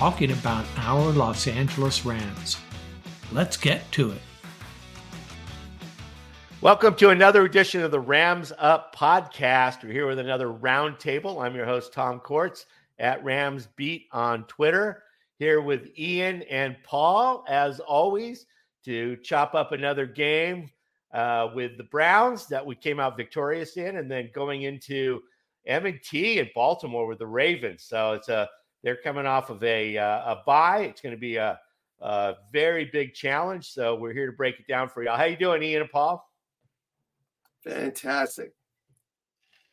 talking about our Los Angeles Rams. Let's get to it. Welcome to another edition of the Rams Up podcast. We're here with another roundtable. I'm your host, Tom Courts at Rams Beat on Twitter. Here with Ian and Paul, as always, to chop up another game uh, with the Browns that we came out victorious in, and then going into M&T and Baltimore with the Ravens. So it's a they're coming off of a uh, a bye. It's going to be a, a very big challenge. So we're here to break it down for y'all. How you doing, Ian and Paul? Fantastic.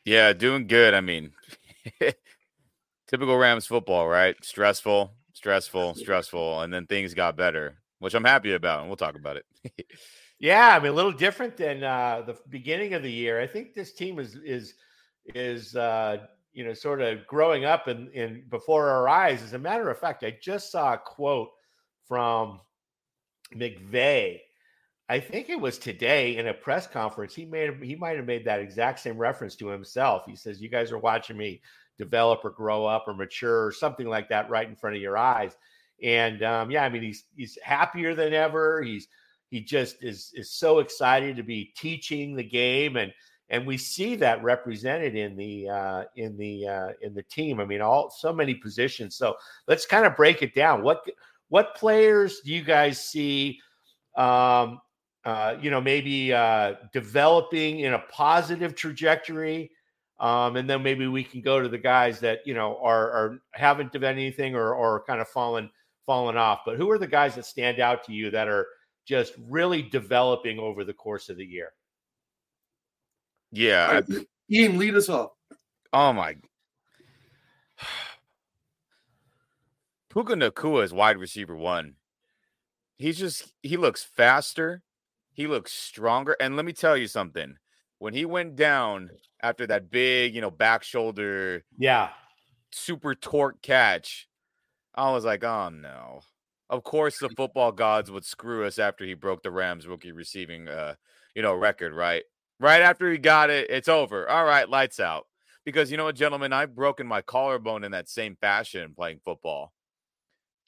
Yeah, doing good. I mean, typical Rams football, right? Stressful, stressful, stressful, and then things got better, which I'm happy about, and we'll talk about it. yeah, I mean, a little different than uh, the beginning of the year. I think this team is is is uh, you know sort of growing up in in before our eyes. As a matter of fact, I just saw a quote from McVay. I think it was today in a press conference. He made he might have made that exact same reference to himself. He says, "You guys are watching me develop or grow up or mature or something like that right in front of your eyes." And um, yeah, I mean, he's he's happier than ever. He's he just is is so excited to be teaching the game and and we see that represented in the uh, in the uh, in the team. I mean, all so many positions. So let's kind of break it down. What what players do you guys see? Um, uh, you know, maybe uh, developing in a positive trajectory. Um, and then maybe we can go to the guys that, you know, are, are haven't done anything or, or kind of fallen, fallen off. But who are the guys that stand out to you that are just really developing over the course of the year? Yeah. Right, Ian, lead us off. Oh, my. Puka Nacua is wide receiver one. He's just, he looks faster. He looks stronger. And let me tell you something. When he went down after that big, you know, back shoulder, yeah, super torque catch, I was like, oh no. Of course, the football gods would screw us after he broke the Rams rookie receiving, uh, you know, record. Right, right after he got it, it's over. All right, lights out. Because you know what, gentlemen, I've broken my collarbone in that same fashion playing football.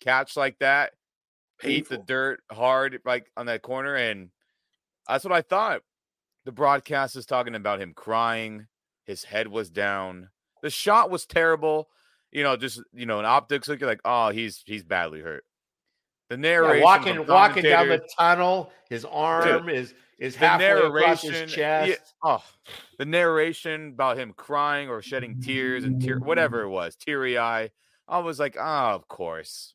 Catch like that, Painful. eat the dirt hard, like on that corner, and that's what I thought. The broadcast is talking about him crying. His head was down. The shot was terrible. You know, just you know, in optics, look like, oh, he's he's badly hurt. The narration, yeah, walking walking down the tunnel, his arm Dude, is is halfway across his chest. Yeah, oh, the narration about him crying or shedding tears and tear whatever it was, teary eye. I was like, ah, oh, of course,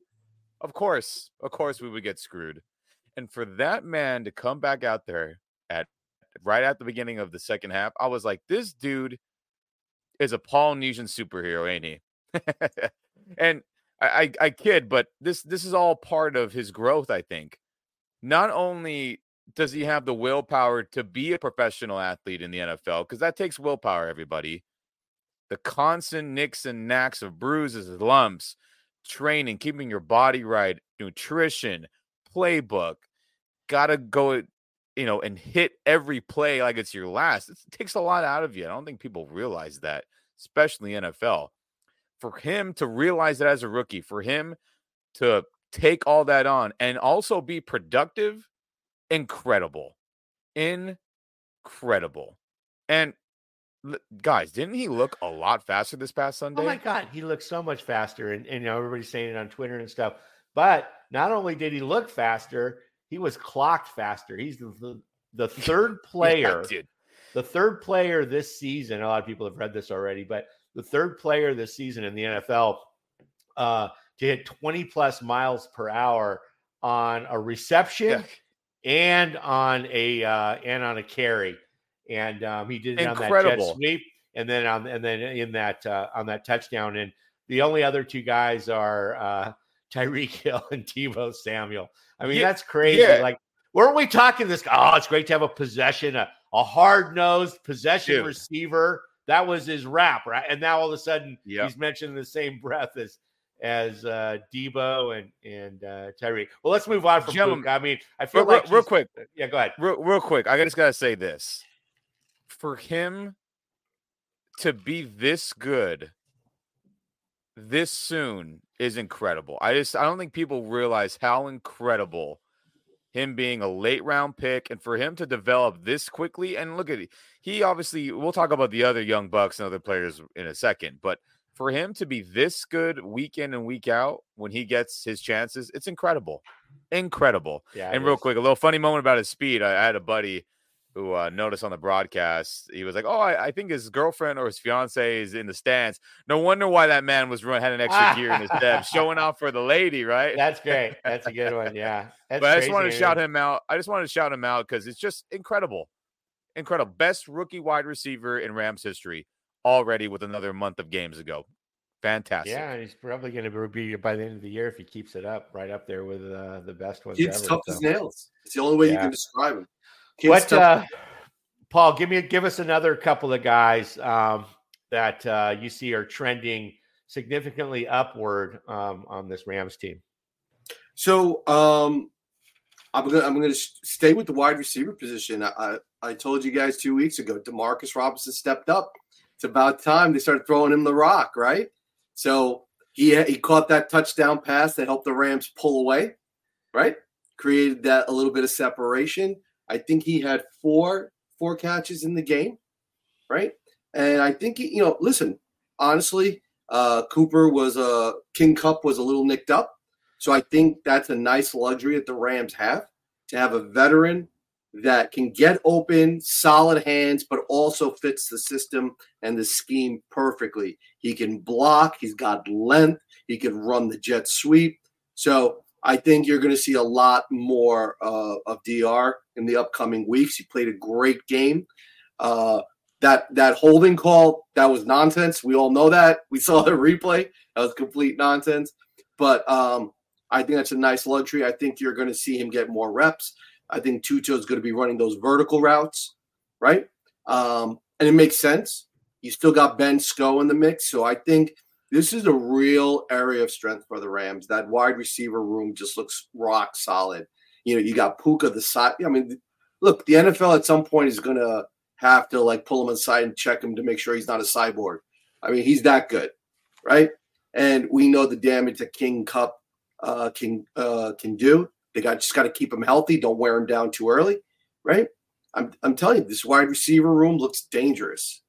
of course, of course, we would get screwed. And for that man to come back out there at right at the beginning of the second half, I was like, this dude is a Polynesian superhero, ain't he? and I, I, kid, but this this is all part of his growth. I think. Not only does he have the willpower to be a professional athlete in the NFL, because that takes willpower, everybody. The constant nicks and knacks of bruises, lumps, training, keeping your body right, nutrition, playbook, gotta go, you know, and hit every play like it's your last. It takes a lot out of you. I don't think people realize that, especially NFL for him to realize it as a rookie, for him to take all that on and also be productive, incredible. Incredible. And guys, didn't he look a lot faster this past Sunday? Oh my god, he looked so much faster, and, and you know everybody's saying it on Twitter and stuff. But not only did he look faster, he was clocked faster. He's the the, third player, yeah, the third player this season. A lot of people have read this already, but the third player this season in the NFL uh, to hit 20 plus miles per hour on a reception yeah. and on a uh, and on a carry, and um, he did it Incredible. on that jet sweep, and then on and then in that uh, on that touchdown. And the only other two guys are uh, Tyreek Hill and Deebo Samuel. I mean, yeah, that's crazy. Yeah. Like, weren't we talking this? Oh, it's great to have a possession, a, a hard nosed possession Dude. receiver that was his rap, right? And now all of a sudden yep. he's mentioned in the same breath as as uh, Deebo and and uh, Tyreek. Well, let's move on from Gentlemen, I mean, I feel real, like real quick. Yeah, go ahead. Real, real quick. I just gotta say this: for him to be this good this soon is incredible. I just I don't think people realize how incredible him being a late round pick and for him to develop this quickly. And look at it, he obviously, we'll talk about the other young Bucks and other players in a second, but for him to be this good week in and week out when he gets his chances, it's incredible. Incredible. Yeah. And real is. quick, a little funny moment about his speed. I, I had a buddy who uh, noticed on the broadcast, he was like, "Oh, I, I, think his girlfriend or his fiance is in the stands." No wonder why that man was run had an extra gear in his step, showing off for the lady, right? That's great. That's a good one. Yeah. That's but I just wanted to shout him out. I just wanted to shout him out because it's just incredible, incredible. Best rookie wide receiver in Rams history already with another month of games ago. Fantastic. Yeah, he's probably going to be by the end of the year if he keeps it up, right up there with uh, the best ones. It's tough so. as nails. It's the only way yeah. you can describe him what, uh, Paul? Give me give us another couple of guys um, that uh, you see are trending significantly upward um, on this Rams team. So um, I'm gonna I'm gonna stay with the wide receiver position. I, I, I told you guys two weeks ago, Demarcus Robinson stepped up. It's about time they started throwing him the rock, right? So he he caught that touchdown pass that helped the Rams pull away, right? Created that a little bit of separation. I think he had four four catches in the game, right? And I think he, you know, listen, honestly, uh, Cooper was a King Kupp was a little nicked up, so I think that's a nice luxury that the Rams have to have a veteran that can get open, solid hands, but also fits the system and the scheme perfectly. He can block, he's got length, he can run the jet sweep. So I think you're going to see a lot more uh, of DR in the upcoming weeks. He played a great game. Uh, that that holding call that was nonsense. We all know that. We saw the replay. That was complete nonsense. But um, I think that's a nice luxury. I think you're going to see him get more reps. I think Tutu is going to be running those vertical routes, right? Um, and it makes sense. You still got Ben Sko in the mix, so I think this is a real area of strength for the Rams. That wide receiver room just looks rock solid. You know, you got Puka the side. I mean, look, the NFL at some point is going to have to like pull him aside and check him to make sure he's not a cyborg. I mean, he's that good, right? And we know the damage that King Kupp uh, can uh, can do. They got just got to keep him healthy. Don't wear him down too early, right? I'm I'm telling you, this wide receiver room looks dangerous.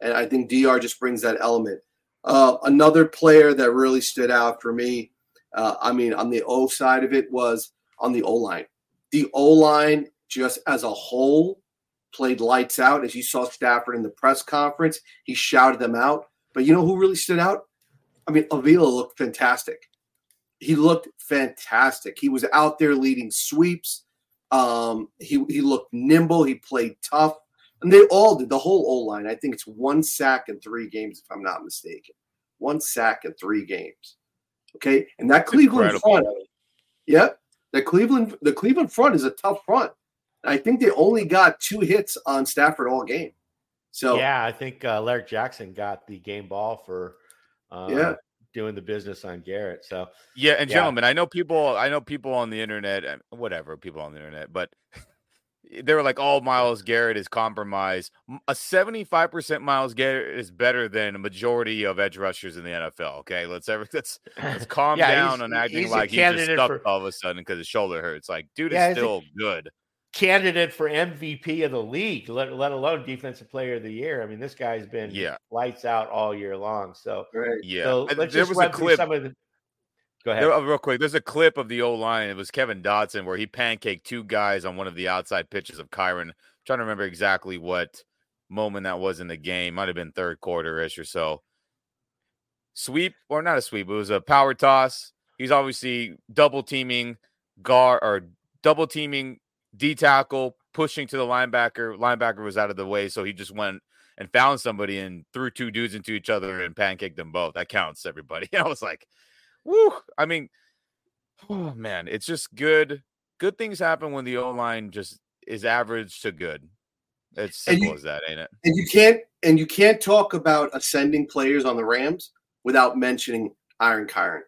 and I think Dr just brings that element. Uh, another player that really stood out for me, uh, I mean, on the O side of it was on the O line. The O line, just as a whole, played lights out. As you saw Stafford in the press conference, he shouted them out. But you know who really stood out? I mean, Avila looked fantastic. He looked fantastic. He was out there leading sweeps. Um, he he looked nimble. He played tough, and they all did. The whole O line. I think it's one sack in three games, if I'm not mistaken. One sack in three games. Okay, and that Cleveland Incredible. front. Yep, the Cleveland the Cleveland front is a tough front. I think they only got two hits on Stafford all game. So yeah, I think uh, Alaric Jackson got the game ball for uh, yeah doing the business on Garrett. So yeah, and yeah. gentlemen, I know people, I know people on the internet, whatever people on the internet, but they were like, "Oh, Myles Garrett is compromised." A seventy-five percent Myles Garrett is better than a majority of edge rushers in the NFL. Okay, let's ever let's let's calm yeah, down on acting like he's just stuck for... all of a sudden because his shoulder hurts. Like, dude yeah, is still good candidate for MVP of the league, let, let alone defensive player of the year. I mean, this guy's been yeah. lights out all year long. So right. yeah, so let's there was a clip. Some of the, Go ahead. There, uh, real quick, there's a clip of the O line. It was Kevin Dotson where he pancaked two guys on one of the outside pitches of Kyren. I'm trying to remember exactly what moment that was in the game. Might have been third quarter ish or so. Sweep or not a sweep? It was a power toss. He's obviously double teaming guard or double teaming D tackle, pushing to the linebacker. Linebacker was out of the way, so he just went and found somebody and threw two dudes into each other and pancaked them both. That counts, everybody. I was like, whoo. I mean, oh man, it's just good. Good things happen when the O line just is average to good. It's simple you, as that, ain't it? And you can't and you can't talk about ascending players on the Rams without mentioning Iron Kyren.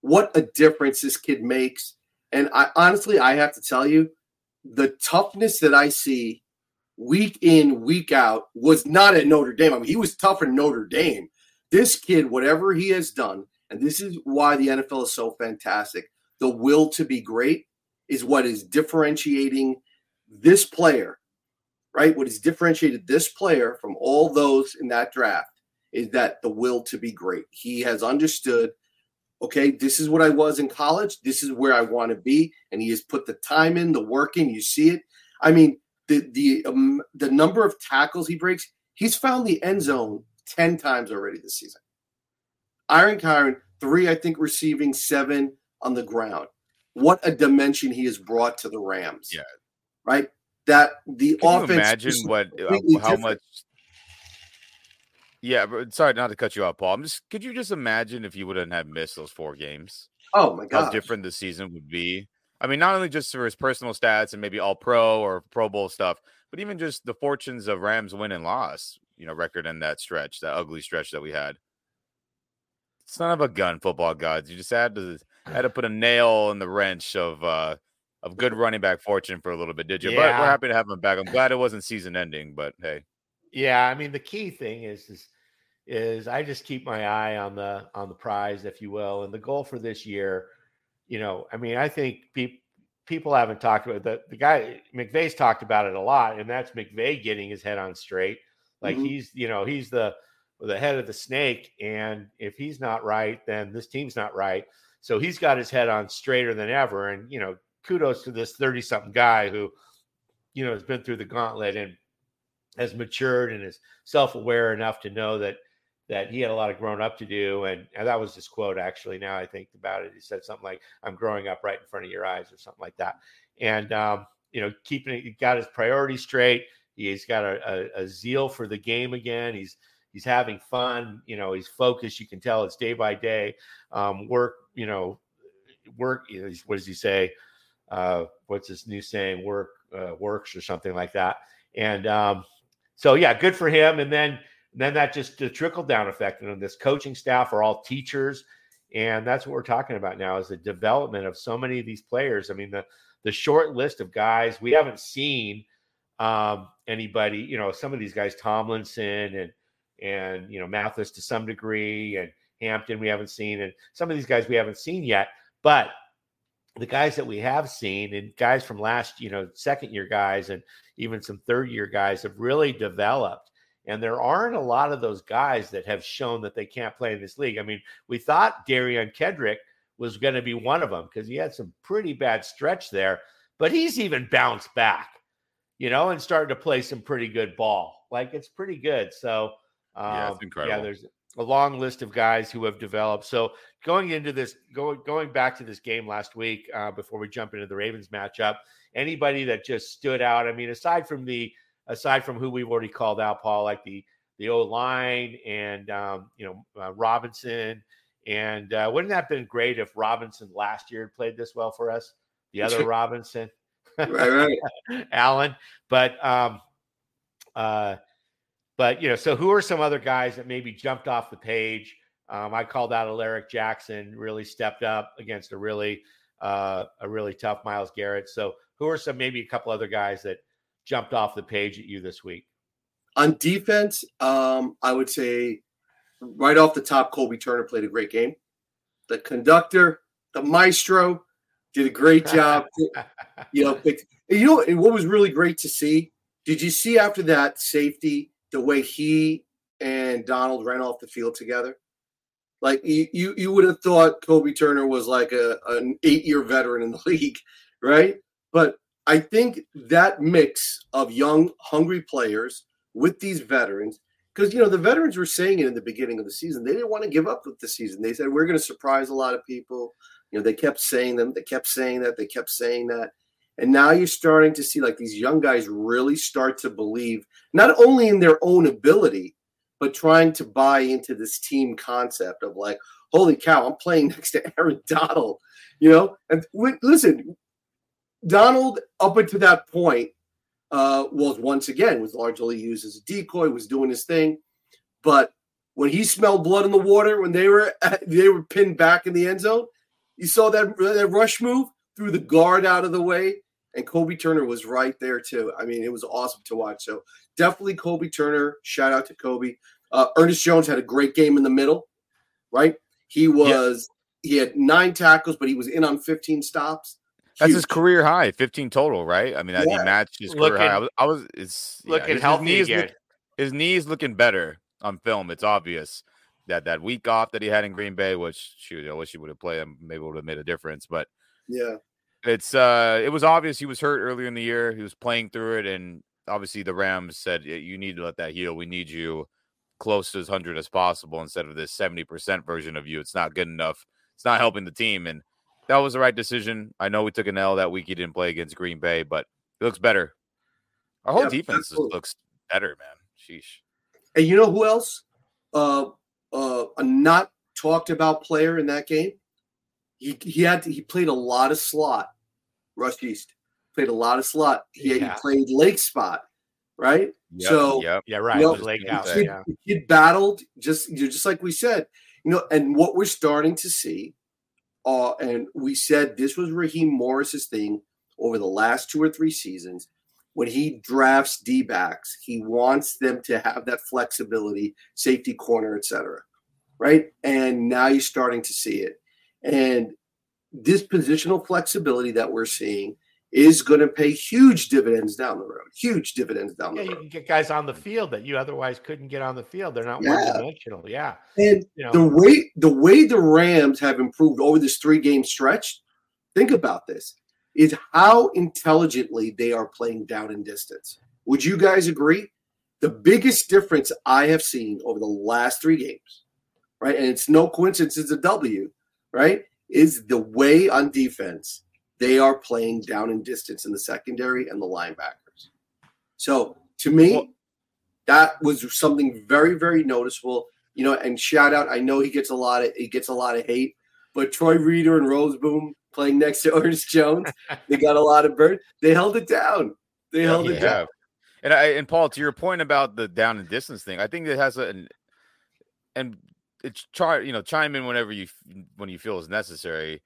What a difference this kid makes. And I honestly I have to tell you, the toughness that I see week in, week out was not at Notre Dame. I mean, he was tough in Notre Dame. This kid, whatever he has done, and this is why the NFL is so fantastic, the will to be great is what is differentiating this player, right? What has differentiated this player from all those in that draft is that the will to be great. He has understood okay, this is what I was in college. This is where I want to be. And he has put the time in, the work in. You see it. I mean, the the um, the number of tackles he breaks, he's found the end zone 10 times already this season. Iron Kyren, three, I think, receiving seven on the ground. What a dimension he has brought to the Rams. Yeah. Right? That the Can offense. imagine what uh, how different. much yeah, but sorry not to cut you off, Paul. I'm just could you just imagine if you wouldn't have missed those four games? Oh my god. How different the season would be. I mean, not only just for his personal stats and maybe all pro or Pro Bowl stuff, but even just the fortunes of Rams win and loss, you know, record in that stretch, that ugly stretch that we had. Son of a gun, football gods. You just had to had to put a nail in the wrench of uh of good running back fortune for a little bit, did you? Yeah. But we're happy to have him back. I'm glad it wasn't season ending, but hey. Yeah, I mean the key thing is is is I just keep my eye on the on the prize, if you will, and the goal for this year. You know, I mean, I think people people haven't talked about the the guy McVay's talked about it a lot, and that's McVay getting his head on straight. Like mm-hmm. he's you know he's the the head of the snake, and if he's not right, then this team's not right. So he's got his head on straighter than ever, and you know, kudos to this thirty something guy who you know has been through the gauntlet and has matured and is self aware enough to know that that he had a lot of growing up to do. And, and that was his quote, actually. Now I think about it, he said something like, I'm growing up right in front of your eyes, or something like that. And, um, you know, keeping it, he got his priorities straight. He's got a, a, a, zeal for the game again. He's, he's having fun. You know, he's focused. You can tell it's day by day. Um, work, you know, work. What does he say? Uh, what's his new saying? Work uh, works or something like that. And um, so, yeah, good for him. And then, then that just the trickle down effect. And this coaching staff are all teachers. And that's what we're talking about now is the development of so many of these players. I mean, the the short list of guys we haven't seen um, anybody, you know, some of these guys, Tomlinson and and you know, Mathis to some degree, and Hampton we haven't seen, and some of these guys we haven't seen yet. But the guys that we have seen and guys from last, you know, second year guys and even some third year guys have really developed And there aren't a lot of those guys that have shown that they can't play in this league. I mean, we thought Derion Kendrick was going to be one of them because he had some pretty bad stretch there, but he's even bounced back, you know, and started to play some pretty good ball. Like it's pretty good. So, um, Yeah, it's yeah, there's a long list of guys who have developed. So going into this, going going back to this game last week, uh, before we jump into the Ravens matchup, anybody that just stood out. I mean, aside from the aside from who we've already called out, Paul, like the the O line and um, you know uh, Robinson, and uh, wouldn't that have been great if Robinson last year had played this well for us? The other Robinson, Right, right. Allen, but um, uh, but you know, so who are some other guys that maybe jumped off the page? Um, I called out Alaric Jackson, really stepped up against a really uh, a really tough Myles Garrett. So who are some maybe a couple other guys that jumped off the page at you this week? On defense, um, I would say right off the top, Colby Turner played a great game. The conductor, the maestro, did a great job. you know, picked, you know, what was really great to see? Did you see after that safety the way he and Donald ran off the field together? Like you, you, you would have thought Kobie Turner was like a an eight year veteran in the league, right? But I think that mix of young, hungry players with these veterans, because you know the veterans were saying it in the beginning of the season, they didn't want to give up with the season. They said we're going to surprise a lot of people. You know, they kept saying them, they kept saying that, they kept saying that. And now you're starting to see like these young guys really start to believe not only in their own ability, but trying to buy into this team concept of like, holy cow, I'm playing next to Aaron Donald, you know? And listen, Donald, up until that point, uh, was once again was largely used as a decoy, was doing his thing. But when he smelled blood in the water, when they were they were pinned back in the end zone, you saw that that rush move, threw the guard out of the way, and Kobie Turner was right there too. I mean, it was awesome to watch. So definitely Kobie Turner. Shout out to Kobie. Uh, Ernest Jones had a great game in the middle, right? He was he had nine tackles, but he was in on 15 stops. That's his career high, 15 total, right? I mean, Yeah. he matched his career high. I was, I was it's looking his- his healthy knees again. look- his knees looking better on film. It's obvious that that week off that he had in Green Bay, which shoot, I wish he would have played him, maybe it would have made a difference. But Yeah. It's uh it was obvious he was hurt earlier in the year. He was playing through it, and obviously the Rams said you need to let that heal. We need you close to as hundred as possible instead of this seventy percent version of you. It's not good enough. It's not helping the team, and that was the right decision. I know we took an L that week. He didn't play against Green Bay, but it looks better. Our whole Yeah, defense absolutely. looks better, man. Sheesh. And you know who else? Uh, uh, a not talked about player in that game. He he had to, he played a lot of slot. Russ Yeast played a lot of slot. He, Yeah. he played lake spot, right? Yep, so yep. Yeah, right. you know, Lake the House. kid, Yeah. the kid battled just you know, just like we said, you know, and what we're starting to see, uh, and we said this was Raheem Morris's thing over the last two or three seasons. When he drafts D backs, he wants them to have that flexibility, safety corner, etc. Right, and now you're starting to see it, and this positional flexibility that we're seeing is going to pay huge dividends down the road. Huge dividends down Yeah, the you can get guys on the field that you otherwise couldn't get on the field. They're not Yeah. one dimensional. Yeah. And You know. the way the way the Rams have improved over this three game stretch, think about this, is how intelligently they are playing down in distance. Would you guys agree? The biggest difference I have seen over the last three games, right? And it's no coincidence it's a W, right? Is the way on defense they are playing down in distance in the secondary and the linebackers. So to me, that was something very, very noticeable. You know, and shout out, I know he gets a lot of he gets a lot of hate, but Troy Reeder and Rozeboom playing next to Ernest Jones, they got a lot of bird. They held it down. They held it down. And I and Paul, to your point about the down and distance thing, I think it has a an, and it's try you know chime in whenever you when you feel is necessary.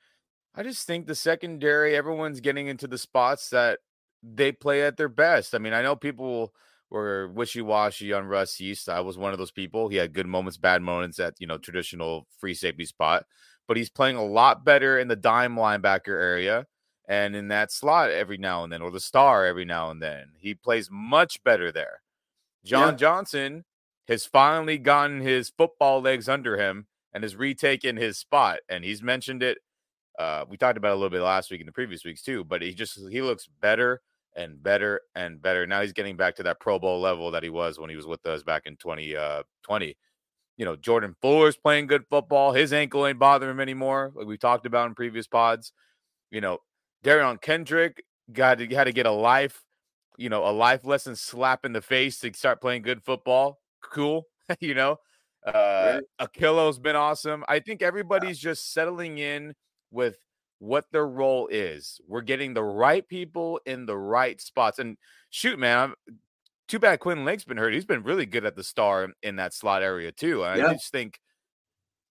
I just think the secondary, everyone's getting into the spots that they play at their best. I mean, I know people were wishy washy on Russ Yeast. I was one of those people. He had good moments, bad moments at you know traditional free safety spot, but he's playing a lot better in the dime linebacker area and in that slot every now and then, or the star every now and then. He plays much better there. John Yeah. Johnson has finally gotten his football legs under him and has retaken his spot. And he's mentioned it. Uh, we talked about it a little bit last week and the previous weeks too, but he just he looks better and better and better. Now he's getting back to that Pro Bowl level that he was when he was with us back in 2020. Uh, you know, Jordan Fuller's playing good football. His ankle ain't bothering him anymore, like we talked about in previous pods. You know, Derion Kendrick got to had to get a life, you know, a life lesson slap in the face to start playing good football. Cool, you know. Uh Ahkello's been awesome. I think everybody's just settling in with what their role is. We're getting the right people in the right spots. And shoot, man, I'm, too bad Quinn Lake's been hurt. He's been really good at the star in that slot area too. And yeah. I just think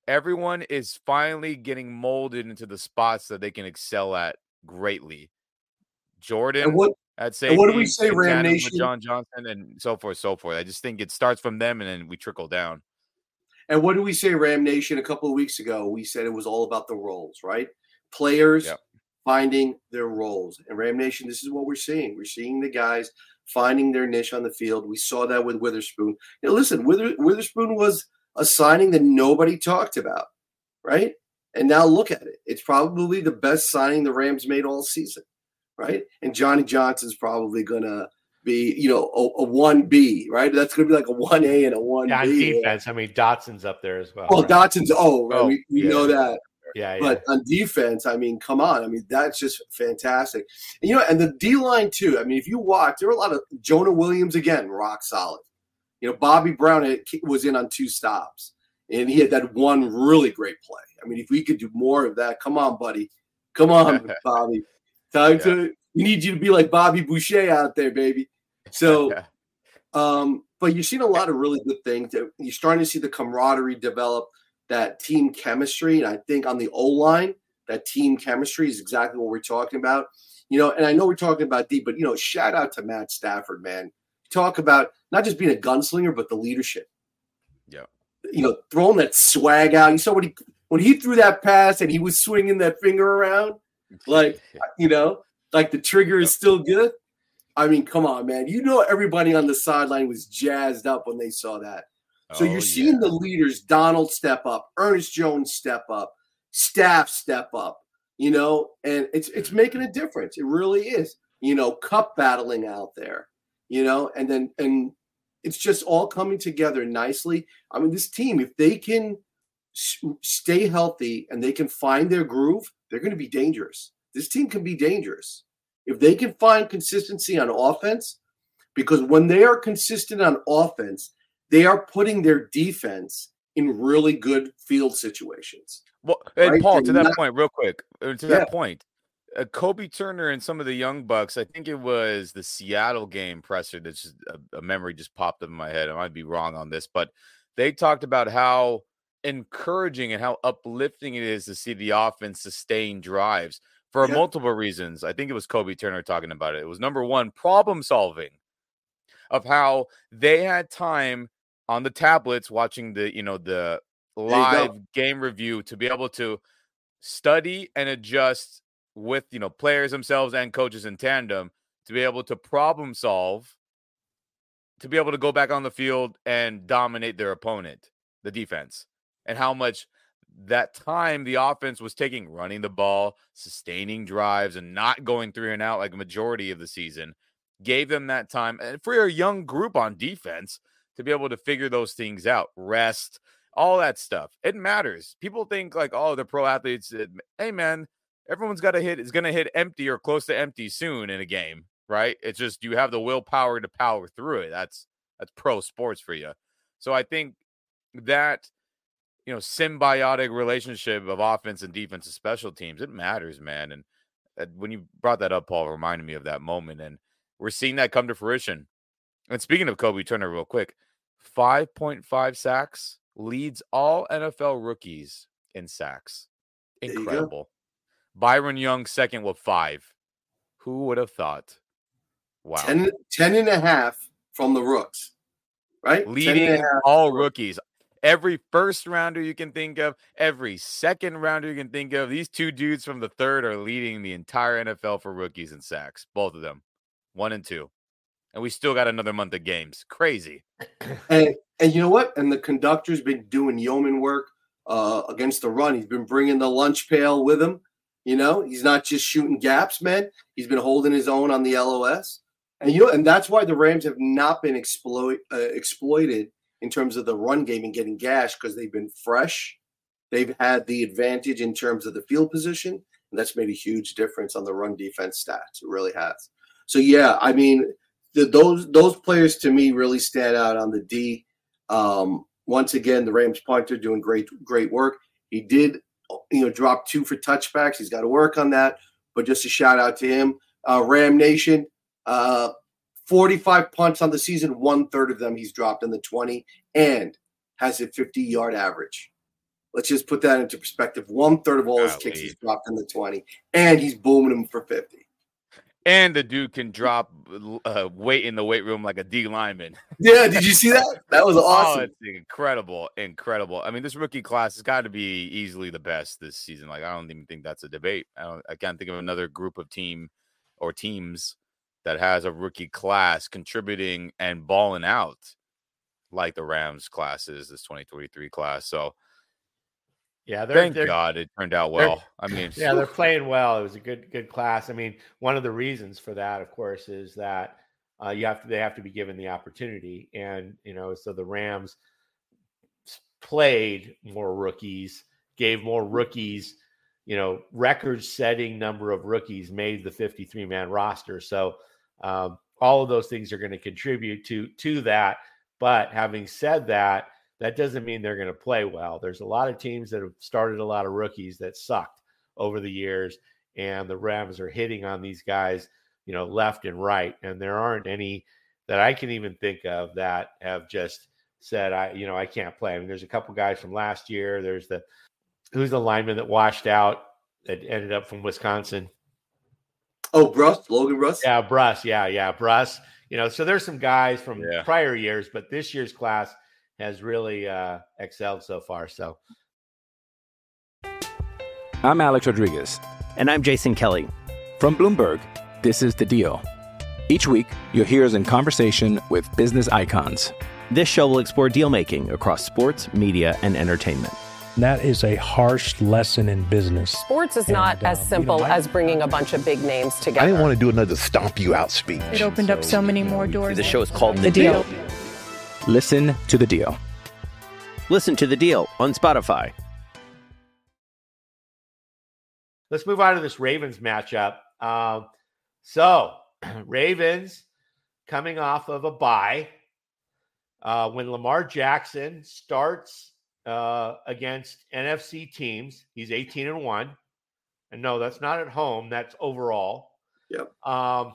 everyone is finally getting molded into the spots that they can excel at greatly. Jordan what, at safety, what do we say, Ram Nation? John Johnson, and so forth, so forth. I just think it starts from them, and then we trickle down. And what do we say, Ram Nation? A couple of weeks ago, we said it was all about the roles, right? Players yep. finding their roles. And Ram Nation, this is what we're seeing. We're seeing the guys finding their niche on the field. We saw that with Witherspoon. Now, listen, Wither, Witherspoon was a signing that nobody talked about, right? And now look at it. It's probably the best signing the Rams made all season, right? And Johnny Johnson's probably going to be, you know, a, one B, right? That's going to be like a one A and a one B. Yeah, defense. I mean, Dotson's up there as well. Well, right? Dotson's oh, right? oh we, we yeah. know that. Yeah, yeah, But on defense, I mean, come on. I mean, that's just fantastic. And, you know, and the D line too. I mean, if you watch, there were a lot of Jonah Williams again, rock solid. You know, Bobby Brown was in on two stops, and he had that one really great play. I mean, if we could do more of that, come on, buddy, come on, Bobby. Time yeah. to we need you to be like Bobby Boucher out there, baby. So, um, but you've seen a lot of really good things. You're starting to see the camaraderie develop, that team chemistry, and I think on the O line, that team chemistry is exactly what we're talking about. You know, and I know we're talking about deep, but you know, shout out to Matt Stafford, man. Talk about not just being a gunslinger, but the leadership. Yeah. You know, throwing that swag out. You saw when he when he threw that pass and he was swinging that finger around, like you know, like the trigger is still good. I mean, come on, man. You know, everybody on the sideline was jazzed up when they saw that. So oh, you're seeing yeah. the leaders, Donald step up, Ernest Jones step up, staff step up, you know, and it's it's making a difference. It really is. You know, cup battling out there, you know, and then and it's just all coming together nicely. I mean, this team, if they can stay healthy and they can find their groove, they're going to be dangerous. This team can be dangerous. If they can find consistency on offense, because when they are consistent on offense, they are putting their defense in really good field situations. Well, and right? Paul, to that not, point, real quick, to yeah. that point, uh, Kobie Turner and some of the young bucks. I think it was the Seattle game presser. That's just a, a memory just popped up in my head. I might be wrong on this, but they talked about how encouraging and how uplifting it is to see the offense sustain drives for yeah. multiple reasons. I think it was Kobie Turner talking about it. It was number one, problem solving of how they had time on the tablets watching the, you know, the live game review to be able to study and adjust with, you know, players themselves and coaches in tandem to be able to problem solve to be able to go back on the field and dominate their opponent, the defense, and how much that time the offense was taking running the ball, sustaining drives, and not going three and out like a majority of the season gave them that time. And for a young group on defense to be able to figure those things out, rest, all that stuff, it matters. People think like, oh, the pro athletes. Hey, man, everyone's got to hit. Is going to hit empty or close to empty soon in a game, right? It's just you have the willpower to power through it. That's that's pro sports for you. So I think that you know symbiotic relationship of offense and defense and special teams it matters man and uh, when you brought that up paul reminded me of that moment and we're seeing that come to fruition. And speaking of kobie turner real quick 5.5 sacks leads all nfl rookies in sacks. Incredible. Byron young second with five. Who would have thought? Wow. 10, 10 and a half from the rooks right? Leading all rookies every first rounder you can think of, every second rounder you can think of. These two dudes from the third are leading the entire NFL for rookies and sacks, both of them, one and two. and we still got another month of games. Crazy. And and you know what? And the conductor's been doing yeoman work uh, against the run. He's been bringing the lunch pail with him. You know, he's not just shooting gaps, man. He's been holding his own on the LOS. And you know, and that's why the Rams have not been exploit uh, exploited in terms of the run game and getting gashed because they've been fresh. They've had the advantage in terms of the field position, and that's made a huge difference on the run defense stats. It really has. So yeah, I mean, the, those those players to me really stand out on the D. Um, once again, the Rams punter doing great great work. He did, you know, drop two for touchbacks. He's got to work on that. But just a shout out to him, uh, Ram Nation. Uh, 45 punts on the season, one third of them he's dropped in the 20 and has a 50 yard average. Let's just put that into perspective. One third of all his kicks he's dropped in the 20, and he's booming them for 50. And the dude can drop uh, weight in the weight room like a D lineman. Yeah, did you see that? That was awesome. Oh, incredible, incredible. I mean, this rookie class has got to be easily the best this season. Like, I don't even think that's a debate. I don't. I can't think of another group of team or teams that has a rookie class contributing and balling out like the Rams classes, this 2023 class. So yeah, thank they're, God it turned out well. I mean, yeah, they're playing well. It was a good good class. I mean, one of the reasons for that, of course, is that uh, you have to they have to be given the opportunity, and you know, so the Rams played more rookies, gave more rookies, you know, record-setting number of rookies made the 53 man roster. So um, all of those things are going to contribute to to that. But having said that, that doesn't mean they're going to play well. There's a lot of teams that have started a lot of rookies that sucked over the years, and the Rams are hitting on these guys, you know, left and right. And there aren't any that I can even think of that have just said, I, you know, I can't play. I mean, there's a couple guys from last year. There's the who's the lineman that washed out that ended up from Wisconsin. Oh, Bruss, Logan Bruss. Yeah, Bruss. Yeah, yeah, Bruss. You know, so there's some guys from yeah. prior years, but this year's class has really uh, excelled so far. So, I'm Alex Rodriguez, and I'm Jason Kelly from Bloomberg. This is the Deal. Each week, you'll hear us in conversation with business icons. This show will explore deal making across sports, media, and entertainment that is a harsh lesson in business. Sports is and, not as simple you know, as bringing a bunch of big names together. I didn't want to do another stomp you out speech. It opened so, up so many more doors. The show is called The, the deal. deal. Listen to the deal. Listen to the deal on Spotify. Let's move on to this Ravens matchup. Uh, so, Ravens coming off of a bye. Uh, when Lamar Jackson starts uh, against NFC teams. He's 18 and 1. And no, that's not at home, that's overall. Yep. Um,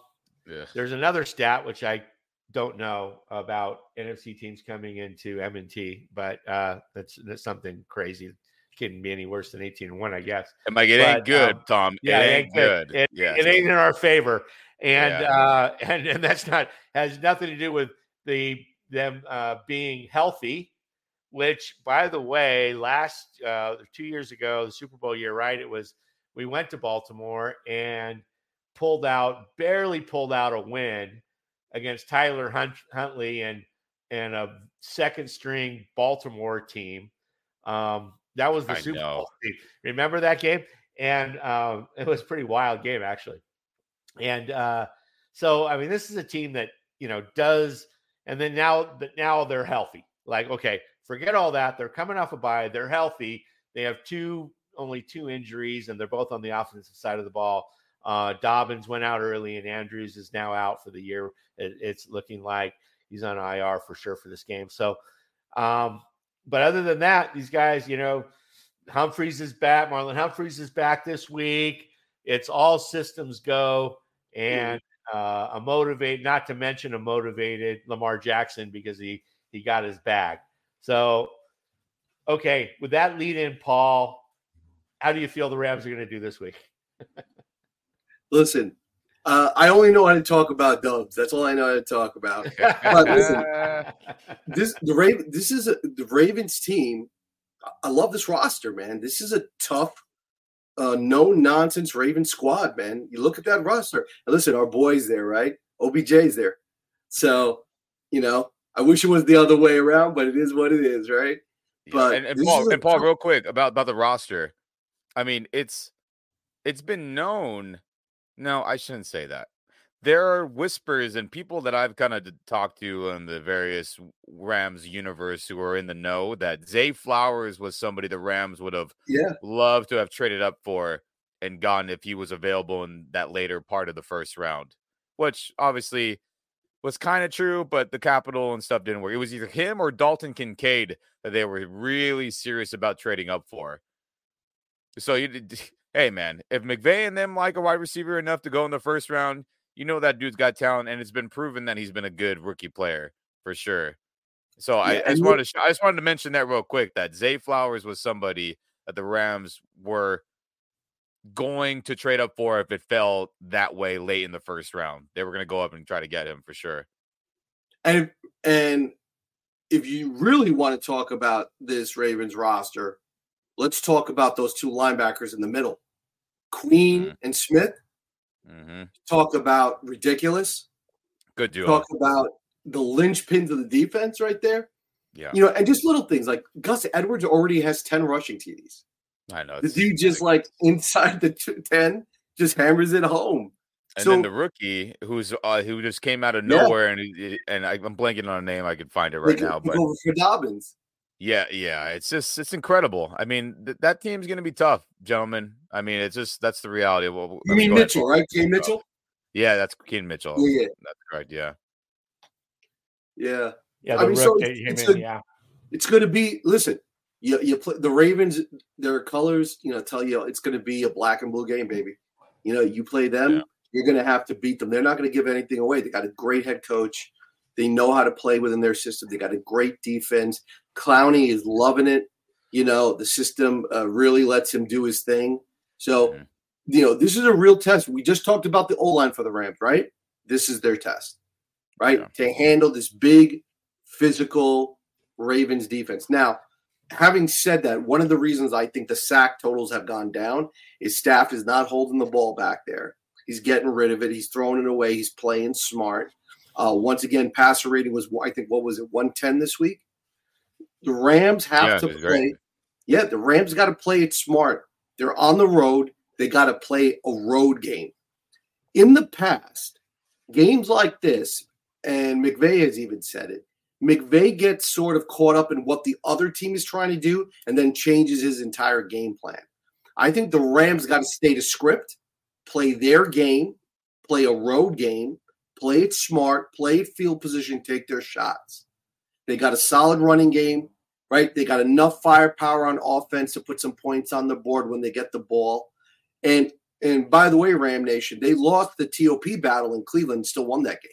yeah. There's another stat which I don't know about NFC teams coming into M&T, but uh, that's, that's something crazy. Couldn't be any worse than 18 and 1, I guess. It, it ain't good, um, Tom. Yeah, it ain't, good. good. It, yeah. it ain't in our favor. And yeah. uh, and and that's not has nothing to do with the them uh, being healthy which by the way last uh, two years ago the super bowl year right it was we went to baltimore and pulled out barely pulled out a win against tyler Hunt, huntley and and a second string baltimore team um, that was the I super know. bowl team. remember that game and um, it was a pretty wild game actually and uh, so i mean this is a team that you know does and then now that now they're healthy like okay Forget all that. They're coming off a bye. They're healthy. They have two only two injuries, and they're both on the offensive side of the ball. Uh, Dobbins went out early, and Andrews is now out for the year. It, it's looking like he's on IR for sure for this game. So, um, but other than that, these guys, you know, Humphreys is back. Marlon Humphreys is back this week. It's all systems go, and uh, a motivated, not to mention a motivated Lamar Jackson because he he got his bag. So, okay, with that lead in, Paul, how do you feel the Rams are going to do this week? listen, uh, I only know how to talk about Dubs. That's all I know how to talk about. but listen, this the Raven. This is a, the Ravens team. I love this roster, man. This is a tough, uh, no nonsense Raven squad, man. You look at that roster. And listen, our boys there, right? OBJ's there. So, you know, I wish it was the other way around, but it is what it is, right? Yeah, But and, and Paul, and Paul, real quick about about the roster. I mean, it's it's been known. No, I shouldn't say that. There are whispers and people that I've kind of talked to in the various Rams universe who are in the know that Zay Flowers was somebody the Rams would have Yeah. loved to have traded up for and gone if he was available in that later part of the first round, which obviously was kind of true, but the capital and stuff didn't work. It was either him or Dalton Kincaid that they were really serious about trading up for. So you did, hey man, if McVay and them like a wide receiver enough to go in the first round, you know that dude's got talent, and it's been proven that he's been a good rookie player for sure. So Yeah, I just and wanted to I just wanted to mention that real quick that Zay Flowers was somebody that the Rams were going to trade up for if it fell that way late in the first round. They were going to go up and try to get him for sure. And and if you really want to talk about this Ravens roster, let's talk about those two linebackers in the middle. Queen and Smith. Mm-hmm. Talk about ridiculous. Good duo. Talk about the linchpins of the defense right there. yeah, You know, and just little things like Gus Edwards already has 10 rushing TDs. I know. The dude just like inside the t- 10 just hammers it home. And so then the rookie who's uh, who just came out of Yeah. nowhere and and I, I'm blanking on a name. I could find it right like, now, but for Dobbins. yeah, yeah, it's just it's incredible. I mean, th- that team's going to be tough, gentlemen. I mean, it's just that's the reality. of what- I You mean, mean go ahead, Mitchell, right? Kane Mitchell? Yeah, that's Keen Mitchell. Yeah, yeah. That's correct. Yeah, Yeah. Yeah, I the mean, so rook it's- it's in, a- yeah. It's going to be. Listen, you you play the Ravens. Their colors, you know, tell you it's going to be a black and blue game, baby. You know, you play them, Yeah. you're going to have to beat them. They're not going to give anything away. They got a great head coach. They know how to play within their system. They got a great defense. Clowney is loving it. You know, the system uh, really lets him do his thing. So, you know, this is a real test. We just talked about the O line for the Rams, right? This is their test, right? Yeah. To handle this big, physical Ravens defense. Now, having said that, one of the reasons I think the sack totals have gone down is staff is not holding the ball back there. He's getting rid of it. He's throwing it away. He's playing smart. Uh, once again, passer rating was I think what was it 110 this week. The Rams have Yeah, to play. Yeah, the Rams got to play it smart. They're on the road. They got to play a road game. In the past, games like this, and McVay has even said it. McVay gets sort of caught up in what the other team is trying to do and then changes his entire game plan. I think the Rams got to stay to script, play their game, play a road game, play it smart, play it field position, take their shots. They got a solid running game, right? They got enough firepower on offense to put some points on the board when they get the ball. And and by the way, Ram Nation, they lost the TOP battle in Cleveland, still won that game.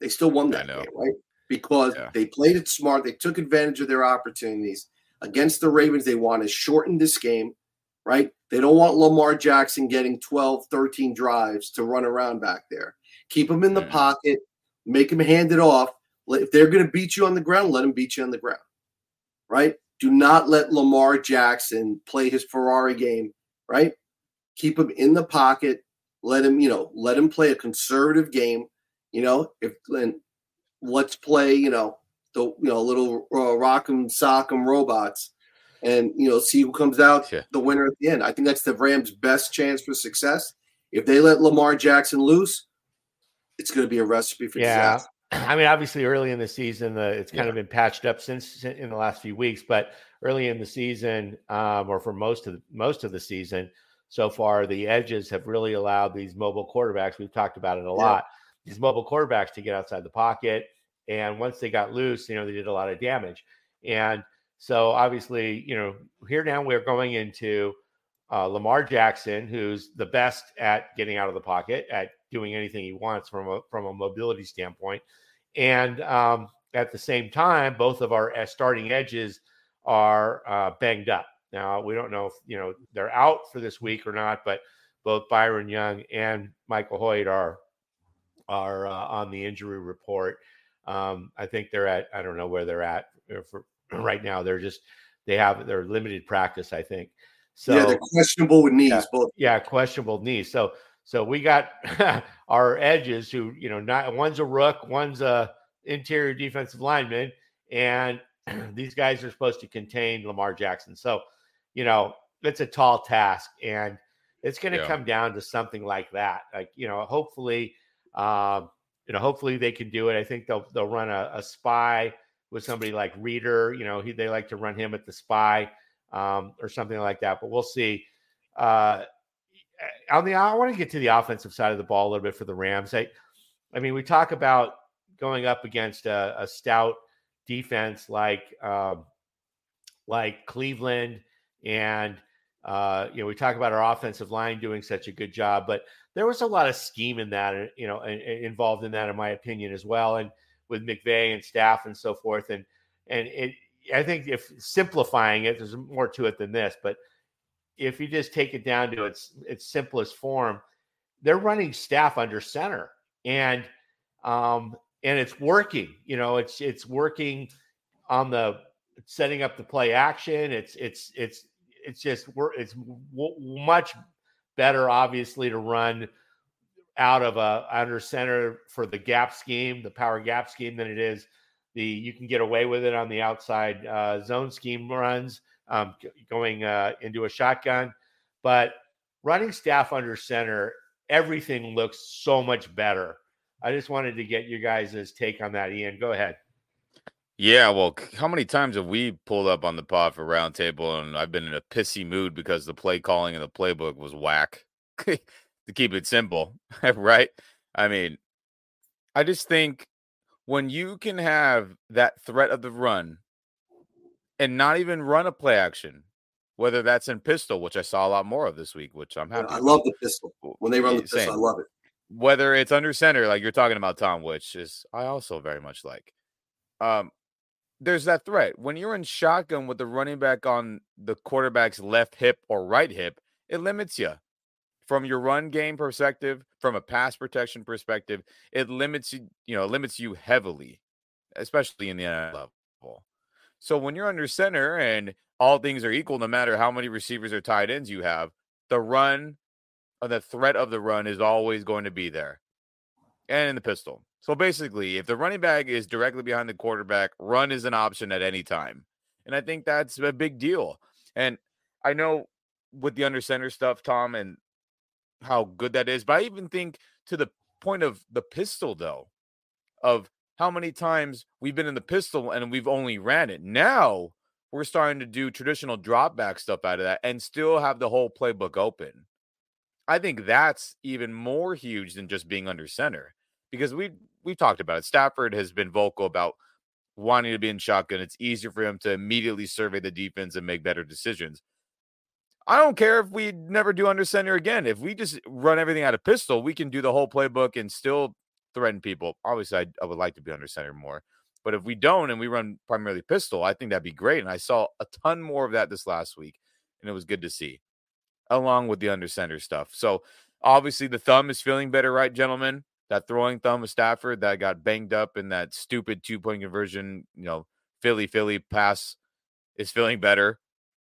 They still won that game, right? Because Yeah. they played it smart. They took advantage of their opportunities against the Ravens. They want to shorten this game, right? They don't want Lamar Jackson getting 12, 13 drives to run around back there. Keep him in the Mhm. pocket, make him hand it off. If they're going to beat you on the ground, let him beat you on the ground, right? Do not let Lamar Jackson play his Ferrari game, right? Keep him in the pocket. Let him, you know, let him play a conservative game. You know, if and let's play, you know, the you know little uh, rock'em sock'em robots, and you know see who comes out Yeah. the winner at the end. I think that's the Rams' best chance for success. If they let Lamar Jackson loose, it's going to be a recipe for Yeah. disaster. I mean, obviously, early in the season, the, it's kind Yeah. of been patched up since in the last few weeks. But early in the season, um, or for most of the, most of the season so far, the edges have really allowed these mobile quarterbacks. We've talked about it a lot. These mobile quarterbacks to get outside the pocket, and once they got loose, you know, they did a lot of damage. And so, obviously, you know, here now we're going into uh, Lamar Jackson, who's the best at getting out of the pocket, at doing anything he wants from a from a mobility standpoint, and um, at the same time, both of our uh, starting edges are uh, banged up. Now we don't know if you know they're out for this week or not, but both Byron Young and Michael Hoecht are are uh, on the injury report. Um, I think they're at I don't know where they're at for right now. They're just they have their limited practice. I think so. yeah, they're questionable with knees. Yeah. Both. Yeah, questionable knees. So So we got our edges who, you know, not one's a rook, one's a interior defensive lineman, and these guys are supposed to contain Lamar Jackson. So, you know, it's a tall task, and it's going to yeah. come down to something like that. Like, you know, hopefully, um, you know, hopefully they can do it. I think they'll they'll run a, a spy with somebody like Reeder. You know, he, they like to run him at the spy um, or something like that. But we'll see. Uh, on the, I want to get to the offensive side of the ball a little bit for the Rams. I, I mean, we talk about going up against a, a stout defense like um, like Cleveland, and uh, you know, we talk about our offensive line doing such a good job, but there was a lot of scheme in that, uh, you know, involved in that, in my opinion, as well, and with McVay and staff and so forth, and and it. I think if simplifying it, there's more to it than this, but if you just take it down to its its simplest form, they're running staff under center, and um, and it's working. You know, it's it's working on the setting up the play action. It's it's it's it's just it's much better, obviously, to run out of a under center for the gap scheme, the power gap scheme, than it is the you can get away with it on the outside uh, zone scheme runs um, going uh, into a shotgun. But running staff under center, everything looks so much better. I just wanted to get you guys' take on that. Ian, go ahead. Yeah, well, how many times have we pulled up on the pod for roundtable and I've been in a pissy mood because the play calling in the playbook was whack? to keep it simple, right? I mean, I just think when you can have that threat of the run and not even run a play action, whether that's in pistol, which I saw a lot more of this week, which I'm happy. I love the pistol. When they run the pistol, Same. I love it. Whether it's under center, like you're talking about, Tom, which is I also very much like. Um, there's that threat when you're in shotgun with the running back on the quarterback's left hip or right hip. It limits you from your run game perspective, from a pass protection perspective. It limits you, you know, limits you heavily, especially in the NFL level. So when you're under center and all things are equal, no matter how many receivers or tight ends you have, the run or the threat of the run is always going to be there. And in the pistol. So basically, if the running back is directly behind the quarterback, run is an option at any time. And I think that's a big deal. And I know with the under center stuff, Tom, and how good that is, but I even think to the point of the pistol, though, of how many times we've been in the pistol and we've only ran it. Now we're starting to do traditional drop back stuff out of that and still have the whole playbook open. I think that's even more huge than just being under center because we we've talked about it. Stafford has been vocal about wanting to be in shotgun. It's easier for him to immediately survey the defense and make better decisions. I don't care if we never do under center again. If we just run everything out of pistol, we can do the whole playbook and still threaten people. Obviously, I, I would like to be under center more. But if we don't and we run primarily pistol, I think that'd be great. And I saw a ton more of that this last week, and it was good to see, along with the under center stuff. So obviously, the thumb is feeling better, right, gentlemen? That throwing thumb of Stafford that got banged up in that stupid two point conversion, you know, Philly Philly pass is feeling better,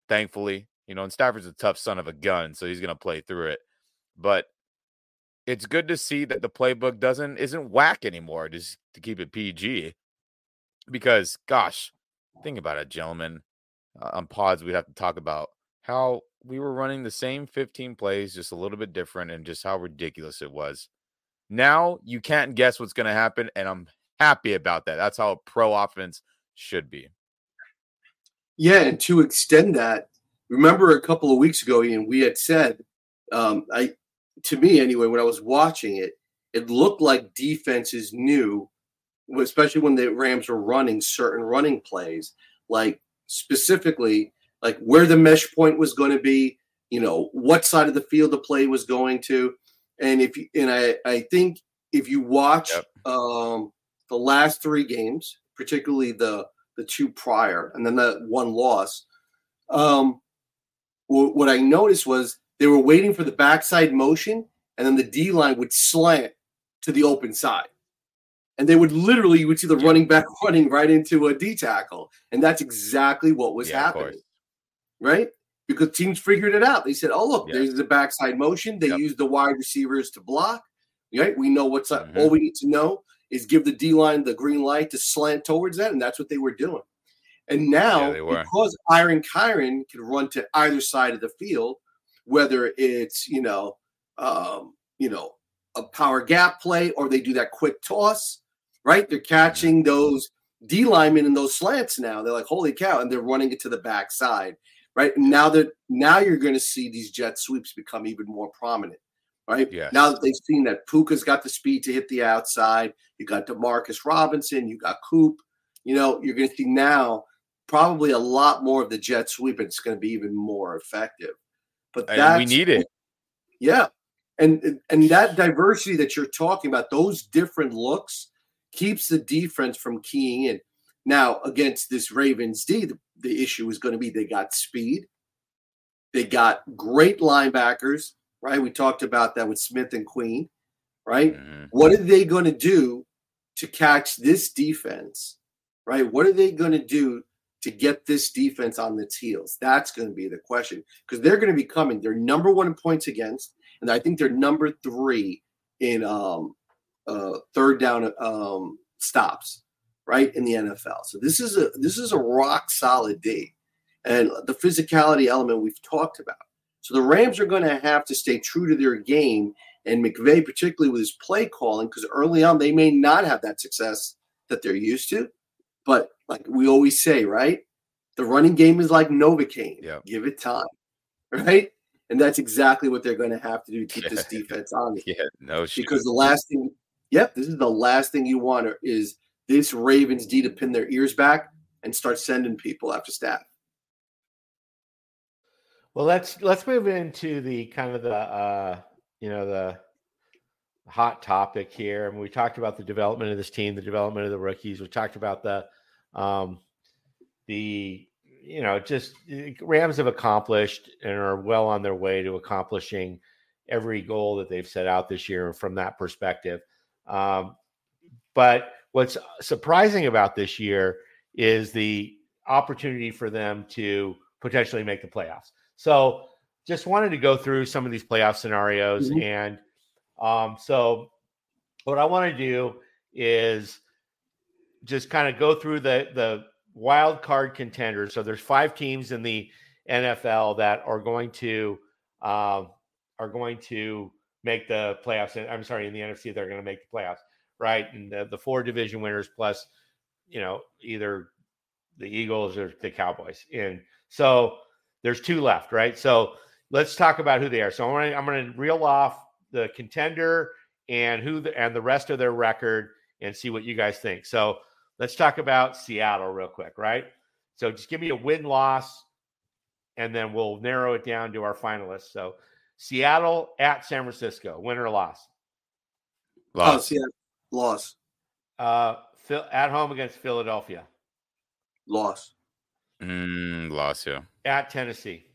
thankfully. You know, and Stafford's a tough son of a gun, so he's going to play through it. But it's good to see that the playbook doesn't isn't whack anymore just to keep it pg because gosh think about it gentlemen uh, on pods we'd have to talk about how we were running the same 15 plays just a little bit different and just how ridiculous it was now you can't guess what's going to happen and i'm happy about that that's how a pro offense should be yeah and to extend that remember a couple of weeks ago ian we had said um, I to me anyway, when I was watching it, it looked like defenses knew, especially when the Rams were running certain running plays, like specifically like where the mesh point was going to be, you know, what side of the field the play was going to. And if you, and I, I think if you watch yep. um, the last three games, particularly the the two prior, and then that one loss, um, what I noticed was they were waiting for the backside motion, and then the D line would slant to the open side. And they would literally, you would see the yeah. running back running right into a D tackle. And that's exactly what was yeah, happening. Right? Because teams figured it out. They said, "Oh, look, Yeah. there's the backside motion. They Yep. use the wide receivers to block. Right? We know what's up. Mhm. All we need to know is give the D line the green light to slant towards that, and that's what they were doing. And now, Yeah, because Iron Kyren can run to either side of the field, whether it's you know, um, you know, a power gap play or they do that quick toss, right? They're catching those D linemen in those slants now. They're like, holy cow, and they're running it to the backside, right? Now that now you're going to see these jet sweeps become even more prominent, right? Yes. Now that they've seen that Puka's got the speed to hit the outside, you got Demarcus Robinson, you got Kupp, you know, you're going to see now probably a lot more of the jet sweep. and It's going to be even more effective. But And we need it. yeah. And and that diversity that you're talking about, those different looks, keeps the defense from keying in. Now, against this Ravens D, the, the issue is going to be they got speed. They got great linebackers, right? We talked about that with Smith and Queen, right? Mhm. What are they going to do to catch this defense, right? What are they going to do to get this defense on its heels? That's going to be the question because they're going to be coming. They're number one in points against, and I think they're number three in um, uh, third down um, stops, right in the NFL. So this is a this is a rock solid D, and the physicality element we've talked about. So the Rams are going to have to stay true to their game, and McVay, particularly with his play calling, because early on they may not have that success that they're used to. But like we always say, right? The running game is like Novocaine. Yep. Give it time, right? And that's exactly what they're going to have to do to keep this defense on. Yeah, no. Because the last thing, yep, this is the last thing you want is this Ravens D to pin their ears back and start sending people after staff. Well, let's let's move into the kind of the uh, you know the hot topic here. I mean, we talked about the development of this team, the development of the rookies. We talked about the um, the you know just eh, Rams have accomplished and are well on their way to accomplishing every goal that they've set out this year from that perspective. Um, but what's surprising about this year is the opportunity for them to potentially make the playoffs. So just wanted to go through some of these playoff scenarios. Mhm. And um, so what I want to do is just kind of go through the the wild card contenders. So there's five teams in the NFL that are going to um, are going to make the playoffs. I'm sorry, in the NFC they're going to make the playoffs, right? And the, the four division winners plus, you know, either the Eagles or the Cowboys. And so there's two left, right? So let's talk about who they are. So I'm going to I'm going to reel off the contender and who the, and the rest of their record and see what you guys think. So let's talk about Seattle real quick, right? So just give me a win loss and then we'll narrow it down to our finalists. So Seattle at San Francisco, win or loss? Oh, Lost. See, loss, Uh, at home against Philadelphia, loss, Mm, lost, yeah. at Tennessee,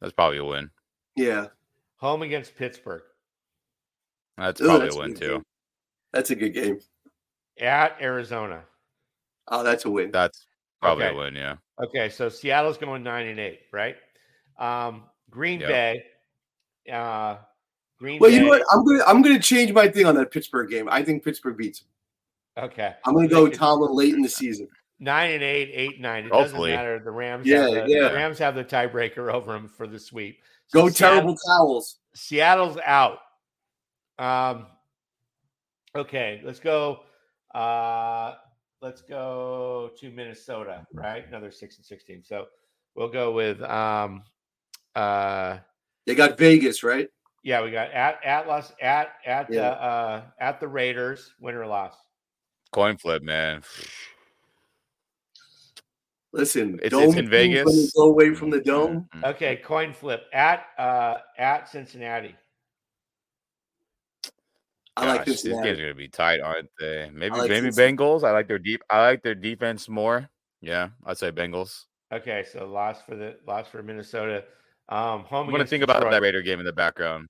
That's probably a win. yeah. home against Pittsburgh, That's Ooh, probably that's a win good too. game. That's a good game. at Arizona. Oh, that's a win. That's probably Okay. a win, yeah. Okay, so Seattle's going nine and eight, right? Um, Green Yep. Bay, uh, Green Well, Bay. you know what? I'm gonna I'm gonna change my thing on that Pittsburgh game. I think Pittsburgh beats. Them. Okay, I'm gonna go with Tomlin late in the season. nine and eight, eight and nine. It Hopefully. doesn't matter. The Rams, Yeah, have the, yeah. the Rams have the tiebreaker over them for the sweep. So Go Seattle- terrible towels. Seattle's out. Um, okay, let's go. Uh, let's go to Minnesota, right? Another six and sixteen. So we'll go with um, uh, They got Vegas, right? Yeah, we got at Atlas at at the uh, at the Raiders, win or loss. Coin flip, man. Listen, It's- dome it's in teams, when they Vegas. Go away from the dome. Mhm. Okay, coin flip at uh, at Cincinnati. I like this. these Cincinnati. games are gonna be tight, aren't they? Maybe like maybe Cincinnati. Bengals. I like their deep. I like their defense more. Yeah, I'd say Bengals. Okay, so loss for the loss for Minnesota. Um, home. I'm gonna against think about that Raider game in the background.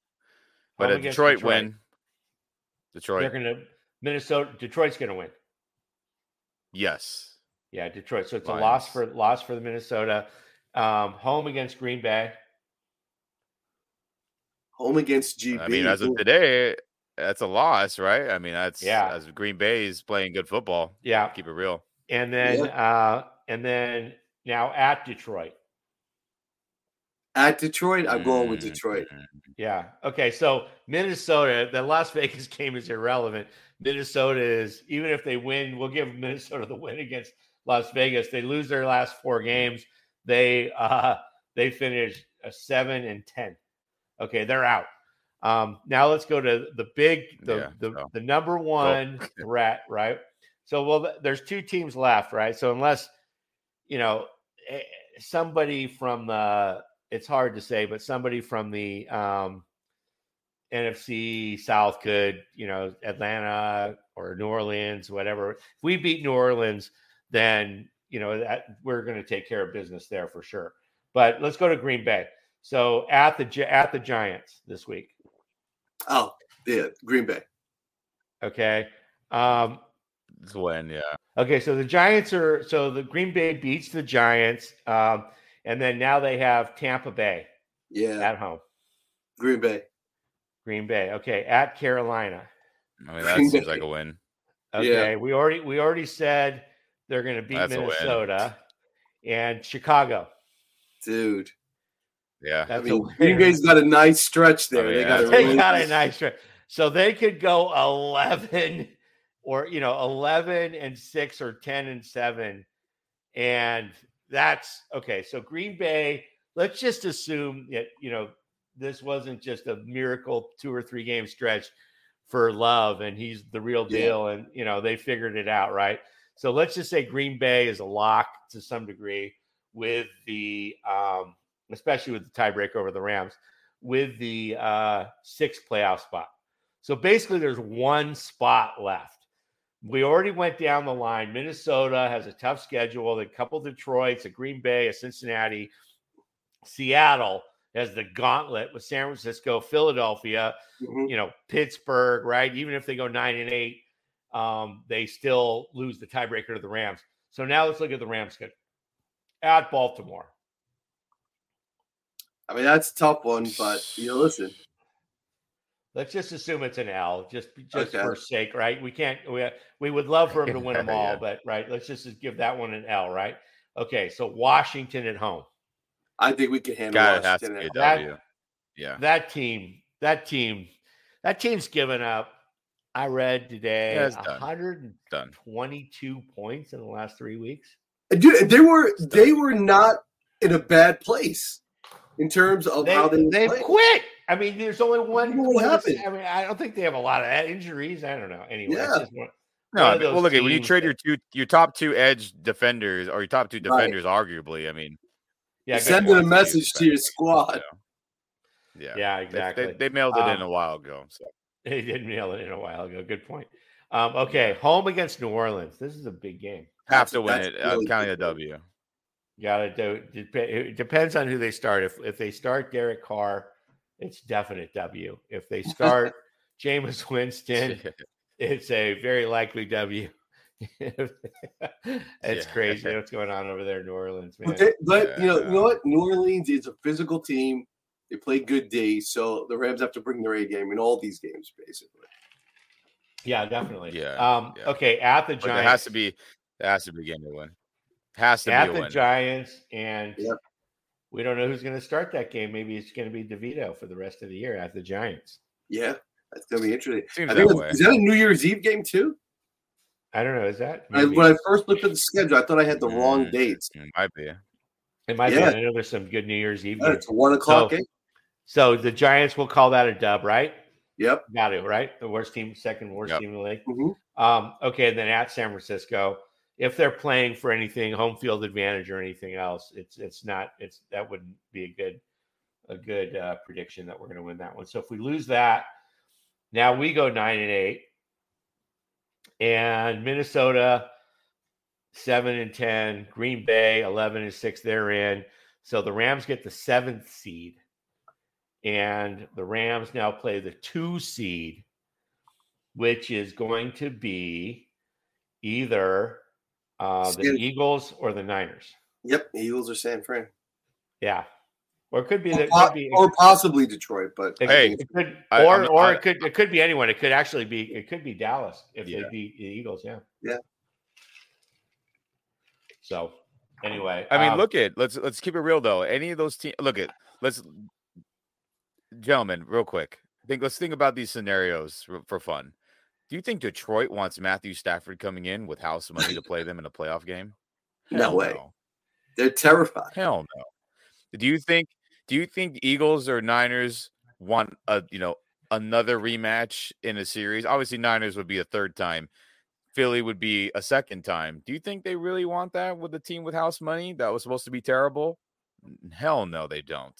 But Home a Detroit, Detroit. win. Detroit, They're gonna Minnesota. Detroit's gonna win. yes. Yeah, Detroit. So it's a loss for loss for the Minnesota. Um, home against Green Bay. Home against GB. I mean, as of today, that's a loss, right? I mean, that's Yeah. As Green Bay is playing good football. Yeah. Keep it real. And then uh and then now at Detroit. At Detroit, I'm going with. Detroit. Yeah. Okay. So Minnesota, the Las Vegas game is irrelevant. Minnesota is even if they win, we'll give Minnesota the win against Las Vegas. They lose their last four games. They uh they finish a seven and ten. Okay, they're out. Um, now let's go to the big, the Yeah, the, so- the number one threat, right? So well, there's two teams left, right? So unless you know eh, somebody from the, it's hard to say, but somebody from the um, NFC South could, you know, Atlanta or New Orleans, whatever. If we beat New Orleans, then you know that we're going to take care of business there for sure. But let's go to Green Bay. So at the at the Giants this week. Oh, yeah, Green Bay. Okay. Um, It's when yeah. Okay, so the Giants are so the Green Bay beats the Giants, um, and then now they have Tampa Bay Yeah, at home. Green Bay. Green Bay, okay, at Carolina. I mean, that Green seems Bay. like a win. Okay, we already we already said they're going to beat That's. Minnesota and Chicago. Dude. Yeah. I That's a mean, win. Green Bay's got a nice stretch there. Oh, they yeah, got a a They really got a nice stretch. So they could go 11 or, you know, 11 and 6 or 10 and 7. And that's okay. So Green Bay, let's just assume that, you know, this wasn't just a miracle two or three game stretch for Love and he's the real Yeah. deal. And, you know, they figured it out, right? So let's just say Green Bay is a lock to some degree with the, um, especially with the tiebreaker over the Rams, with the uh, sixth playoff spot. So basically, there's one spot left. We already went down the line. Minnesota has a tough schedule. A couple Detroits, a Green Bay, a Cincinnati, Seattle has the gauntlet with San Francisco, Philadelphia, Mhm. you know, Pittsburgh, right? Even if they go nine and eight, um, they still lose the tiebreaker to the Rams. So now let's look at the Rams schedule at Baltimore. I mean, that's a tough one, but you know, listen. Let's just assume it's an L, just just Okay. for sake, right? We can't. We we would love for him to win them all, Yeah. but right. Let's just give that one an L, right? Okay, so Washington at home. I think we can handle God, it has to Washington. be a That- W. Yeah. That team, that team, that team's given up. I read today Yeah, done. 122 Done. points in the last three weeks. Dude, they were they were not in a bad place in terms of They, how they they played. quit. I mean, there's only one. What one- happened? I mean, I don't think they have a lot of injuries. I don't know. Anyway, Yeah. just one- No, one I of mean, well, look at when you trade that- your two your top two edge defenders or your top two Right. defenders, arguably. I mean, yeah, good sending a message to your squad. yeah, Yeah, They- exactly. They, they mailed it in Um, a while ago. So They did nail it in a while ago. Good point. Um, okay, home against New Orleans. This is a big game. have to win that's it. I'm counting a good. W. Got to do. It depends on who they start. If if they start Derek Carr, it's definite W. If they start Jameis Winston, it's a very likely W. it's Yeah. crazy what's going on over there in New Orleans, man. But, but you know, you know what? New Orleans is a physical team. They play good days, so the Rams have to bring their A game in all these games, basically. Yeah, definitely. Yeah, Um, yeah. Okay, at the But Giants. there has to be there has to be a game to win. Has to at be the win. Giants, and Yep. We don't know who's going to start that game. Maybe it's going to be DeVito for the rest of the year at the Giants. Yeah, that's gonna be interesting. Seems I think that it's- way. is that a New Year's Eve game too? I don't know. Is that? I, when I first looked at the schedule, I thought I had the wrong Mm. dates. Mm, Might be. It might Yeah. be. I know there's some good New Year's Eve. Uh, games. It's a one o'clock So- game. So the Giants will call that a dub, right? Yep. Got to, right? The worst team, second worst Yep. team in the league. Mhm. Um, okay, and then at San Francisco, if they're playing for anything, home field advantage or anything else, it's it's not it's that wouldn't be a good a good uh, prediction that we're going to win that one. So if we lose that, now we go nine and eight, and Minnesota seven and ten, Green Bay eleven and six. They're in. So the Rams get the seventh seed, and the Rams now play the two seed, which is going to be either uh, the Skin- Eagles or the Niners. Yep. Eagles or San Fran. Yeah. Or it could be that, or, could be, or possibly Detroit, but it, Hey, it could, I- or I'm- or I- it could it could be anyone. It could actually be it could be Dallas if Yeah. they beat the Eagles. Yeah. Yeah. So anyway, I mean, um, look at let's let's keep it real though. Any of those teams, look at let's, gentlemen, real quick. Think let's think about these scenarios for, for fun. Do you think Detroit wants Matthew Stafford coming in with house money to play them in a playoff game? No Hell way. they're terrified. Hell no. Do you think? Do you think Eagles or Niners want a you know another rematch in a series? Obviously, Niners would be a third time. Philly would be a second time. Do you think they really want that with a team with house money that was supposed to be terrible? Hell no, they don't.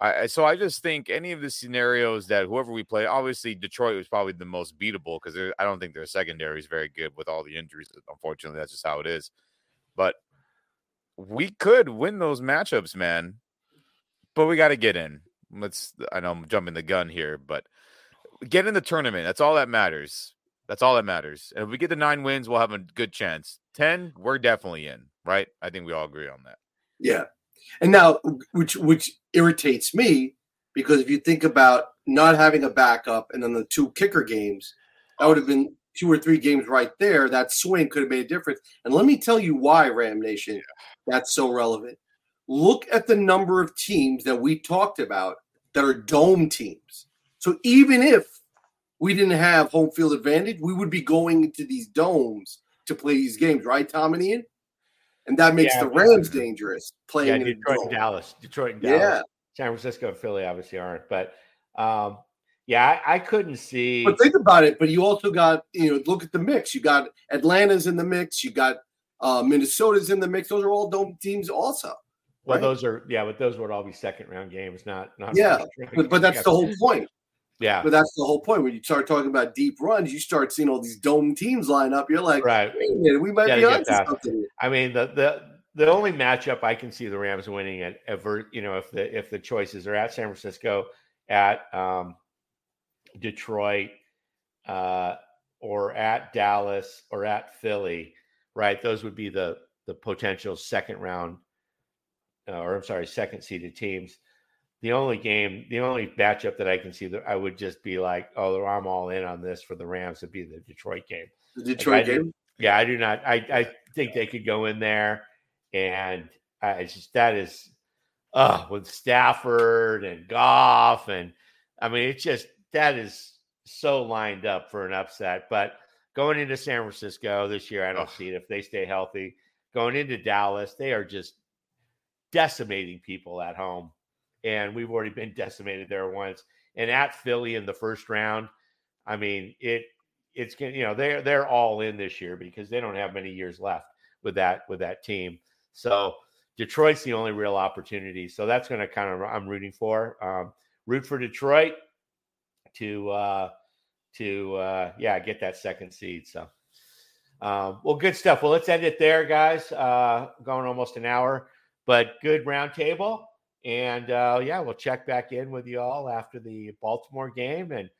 I so I just think any of the scenarios that whoever we play, obviously Detroit was probably the most beatable because I don't think their secondary is very good with all the injuries. Unfortunately, that's just how it is. But we could win those matchups, man. But we got to get in. Let's. I know I'm jumping the gun here, but get in the tournament. That's all that matters. That's all that matters. And if we get the nine wins, we'll have a good chance. Ten, we're definitely in, right? I think we all agree on that. Yeah. And now, which which irritates me because if you think about not having a backup and then the two kicker games, that would have been two or three games right there. That swing could have made a difference. And let me tell you why, Ram Nation, that's so relevant. Look at the number of teams that we talked about that are dome teams. So even if we didn't have home field advantage, we would be going into these domes to play these games, right, Tom and Ian? And that makes Yeah, the Rams dangerous playing in a Detroit and Dallas, Detroit and Dallas, Yeah. San Francisco and Philly obviously aren't, but um, yeah, I, I couldn't see. But think about it. But you also got, you know, look at the mix. You got Atlanta's in the mix. You got uh, Minnesota's in the mix. Those are all dome teams, also. well, right? those are yeah, but those would all be second round games, not not. Yeah, but, but that's the whole point. Yeah, But that's the whole point. When you start talking about deep runs, you start seeing all these dome teams line up. You're like, right. wait a minute, we might Gotta be get on that. something. I mean, the the the only matchup I can see the Rams winning at ever, you know, if the if the choices are at San Francisco, at um, Detroit, uh, or at Dallas, or at Philly, right? Those would be the the potential second round, uh, or I'm sorry, second seeded teams. The only game, the only matchup that I can see that I would just be like, oh, I'm all in on this for the Rams would be the Detroit game. The Like, Detroit do- game. yeah, I do not. I, I think they could go in there, and I it's just that is, uh, with Stafford and Goff, and I mean, it's just that is so lined up for an upset. But going into San Francisco this year, I don't see it if they stay healthy. Going into Dallas, they are just decimating people at home, and we've already been decimated there once. And at Philly in the first round, I mean it. It's gonna, you know, they're they're all in this year because they don't have many years left with that with that team. So Detroit's the only real opportunity. So that's going to kind of I'm rooting for. Um, root for Detroit to uh, to uh, yeah get that second seed. So um, well, good stuff. Well, let's end it there, guys. Uh, going almost an hour, but good roundtable. And uh, yeah, we'll check back in with you all after the Baltimore game. And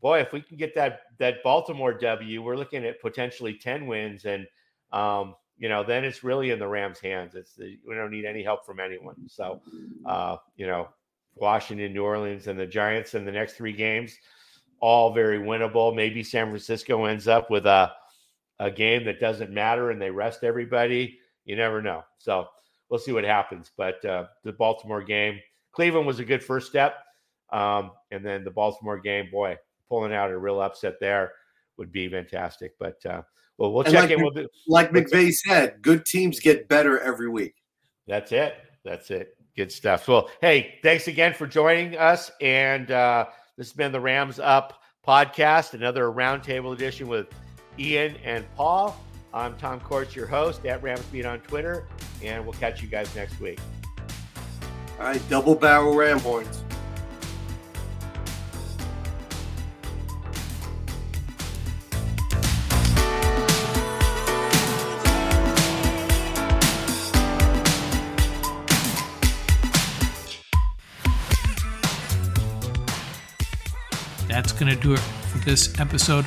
boy, if we can get that that Baltimore W, we're looking at potentially ten wins, and um, you know, then it's really in the Rams' hands. It's the, we don't need any help from anyone. So, uh, you know, Washington, New Orleans, and the Giants in the next three games, all very winnable. Maybe San Francisco ends up with a a game that doesn't matter and they rest everybody. You never know. So we'll see what happens. But uh, the Baltimore game, Cleveland was a good first step. Um, and then the Baltimore game, boy, pulling out a real upset there would be fantastic. But uh, well, we'll And check like in. We'll do, Like what's- McVay said, good teams get better every week. That's it. That's it. Good stuff. Well, hey, thanks again for joining us. And uh, this has been the Rams Up podcast, another roundtable edition with Ian and Paul. I'm Tom Courts, your host at Ramsbeat on Twitter, and we'll catch you guys next week. All right, double barrel ram horns. That's going to do it for this episode.